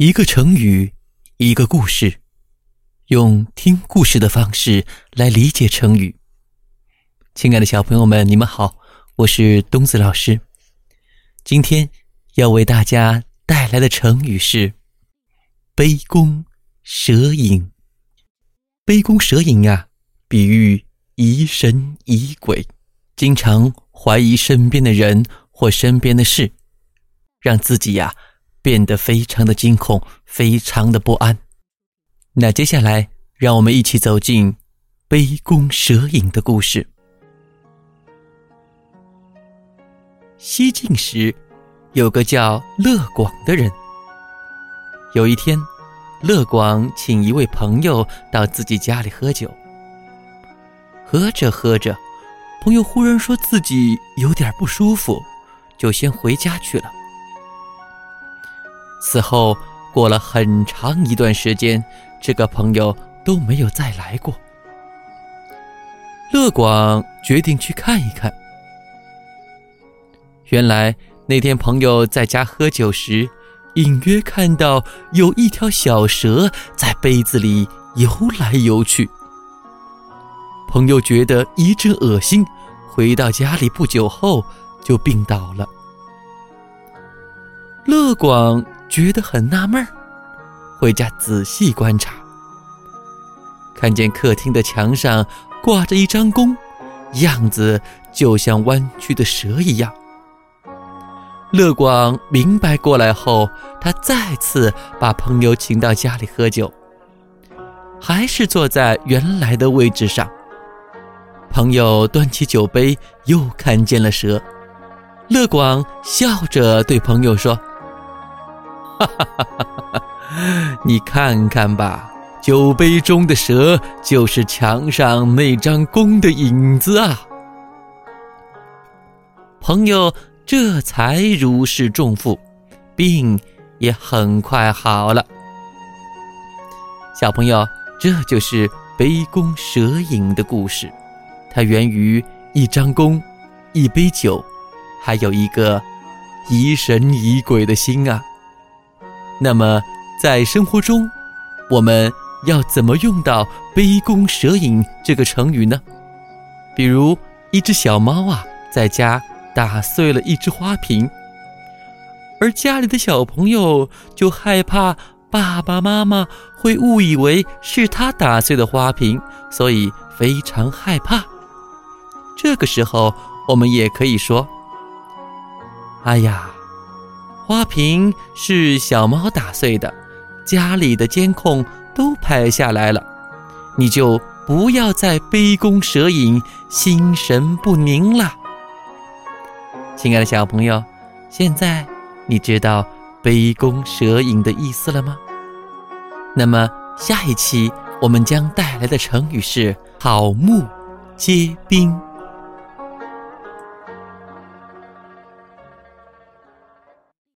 一个成语，一个故事，用听故事的方式来理解成语。亲爱的小朋友们，你们好，我是东子老师。今天要为大家带来的成语是“杯弓蛇影”。杯弓蛇影啊，比喻疑神疑鬼，经常怀疑身边的人或身边的事，让自己呀。变得非常的惊恐，非常的不安。那接下来，让我们一起走进杯弓蛇影的故事。西晋时，有个叫乐广的人。有一天，乐广请一位朋友到自己家里喝酒。喝着喝着，朋友忽然说自己有点不舒服，就先回家去了。此后过了很长一段时间，这个朋友都没有再来过。乐广决定去看一看。原来那天朋友在家喝酒时，隐约看到有一条小蛇在杯子里游来游去。朋友觉得一阵恶心，回到家里不久后就病倒了。乐广。觉得很纳闷儿，回家仔细观察，看见客厅的墙上挂着一张弓，样子就像弯曲的蛇一样。乐广明白过来后，他再次把朋友请到家里喝酒，还是坐在原来的位置上。朋友端起酒杯，又看见了蛇。乐广笑着对朋友说。哈哈哈哈哈！你看看吧，酒杯中的蛇就是墙上那张弓的影子啊！朋友这才如释重负，病也很快好了。小朋友，这就是杯弓蛇影的故事，它源于一张弓、一杯酒，还有一个疑神疑鬼的心啊！那么，在生活中，我们要怎么用到“杯弓蛇影”这个成语呢？比如，一只小猫啊，在家打碎了一只花瓶，而家里的小朋友就害怕爸爸妈妈会误以为是他打碎的花瓶，所以非常害怕。这个时候，我们也可以说：“哎呀。”花瓶是小猫打碎的，家里的监控都拍下来了，你就不要再杯弓蛇影、心神不宁了。亲爱的小朋友，现在你知道杯弓蛇影的意思了吗？那么下一期我们将带来的成语是草木皆兵。